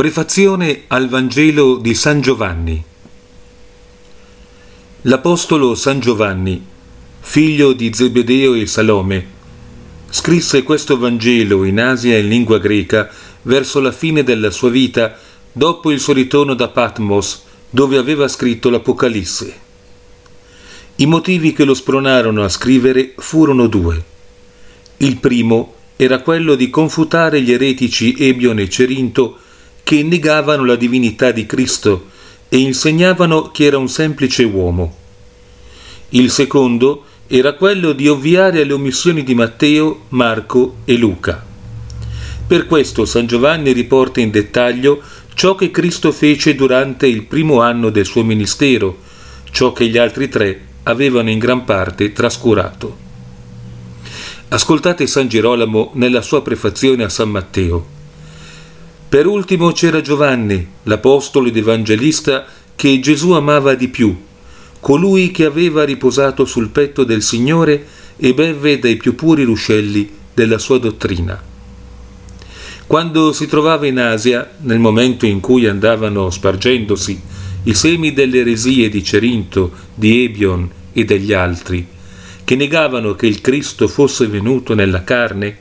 Prefazione al Vangelo di San Giovanni. L'Apostolo San Giovanni, figlio di Zebedeo e Salome, scrisse questo Vangelo in Asia in lingua greca verso la fine della sua vita dopo il suo ritorno da Patmos, dove aveva scritto l'Apocalisse. I motivi che lo spronarono a scrivere furono due. Il primo era quello di confutare gli eretici Ebion e Cerinto che negavano la divinità di Cristo e insegnavano che era un semplice uomo. Il secondo era quello di ovviare alle omissioni di Matteo, Marco e Luca. Per questo San Giovanni riporta in dettaglio ciò che Cristo fece durante il primo anno del suo ministero, ciò che gli altri tre avevano in gran parte trascurato. Ascoltate San Girolamo nella sua prefazione a San Matteo. Per ultimo c'era Giovanni, l'apostolo ed evangelista che Gesù amava di più, colui che aveva riposato sul petto del Signore e beve dai più puri ruscelli della sua dottrina. Quando si trovava in Asia, nel momento in cui andavano spargendosi i semi delle eresie di Cerinto, di Ebion e degli altri, che negavano che il Cristo fosse venuto nella carne,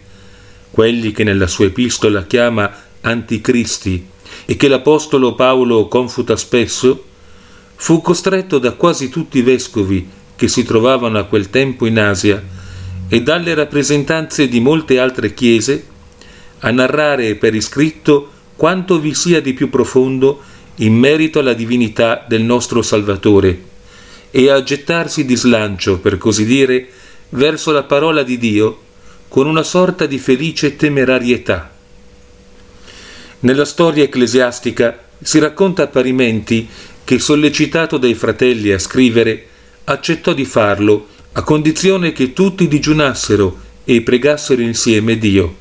quelli che nella sua epistola chiama anticristi e che l'Apostolo Paolo confuta spesso, fu costretto da quasi tutti i vescovi che si trovavano a quel tempo in Asia e dalle rappresentanze di molte altre chiese a narrare per iscritto quanto vi sia di più profondo in merito alla divinità del nostro Salvatore e a gettarsi di slancio, per così dire, verso la parola di Dio con una sorta di felice temerarietà nella storia ecclesiastica si racconta parimenti che, sollecitato dai fratelli a scrivere, accettò di farlo a condizione che tutti digiunassero e pregassero insieme Dio.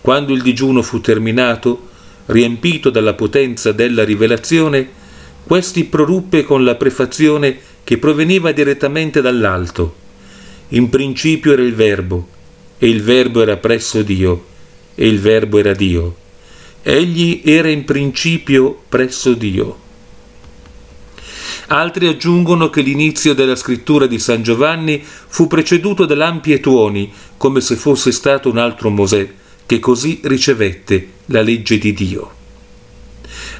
Quando il digiuno fu terminato, riempito dalla potenza della rivelazione, questi proruppe con la prefazione che proveniva direttamente dall'alto. In principio era il Verbo, e il Verbo era presso Dio, e il Verbo era Dio. Egli era in principio presso Dio. Altri aggiungono che l'inizio della scrittura di San Giovanni fu preceduto da lampi e tuoni, come se fosse stato un altro Mosè, che così ricevette la legge di Dio.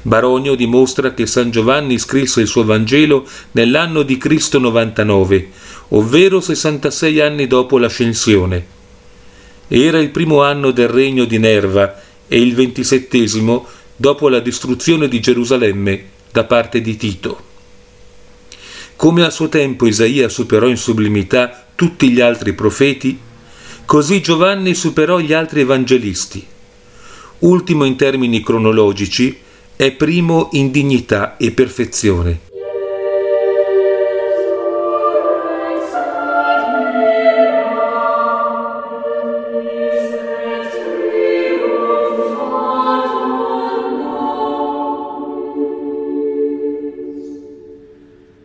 Baronio dimostra che San Giovanni scrisse il suo Vangelo nell'anno di Cristo 99, ovvero 66 anni dopo l'ascensione era il primo anno del regno di Nerva e il ventisettesimo dopo la distruzione di Gerusalemme da parte di Tito. Come a suo tempo Isaia superò in sublimità tutti gli altri profeti, così Giovanni superò gli altri evangelisti. Ultimo in termini cronologici, è primo in dignità e perfezione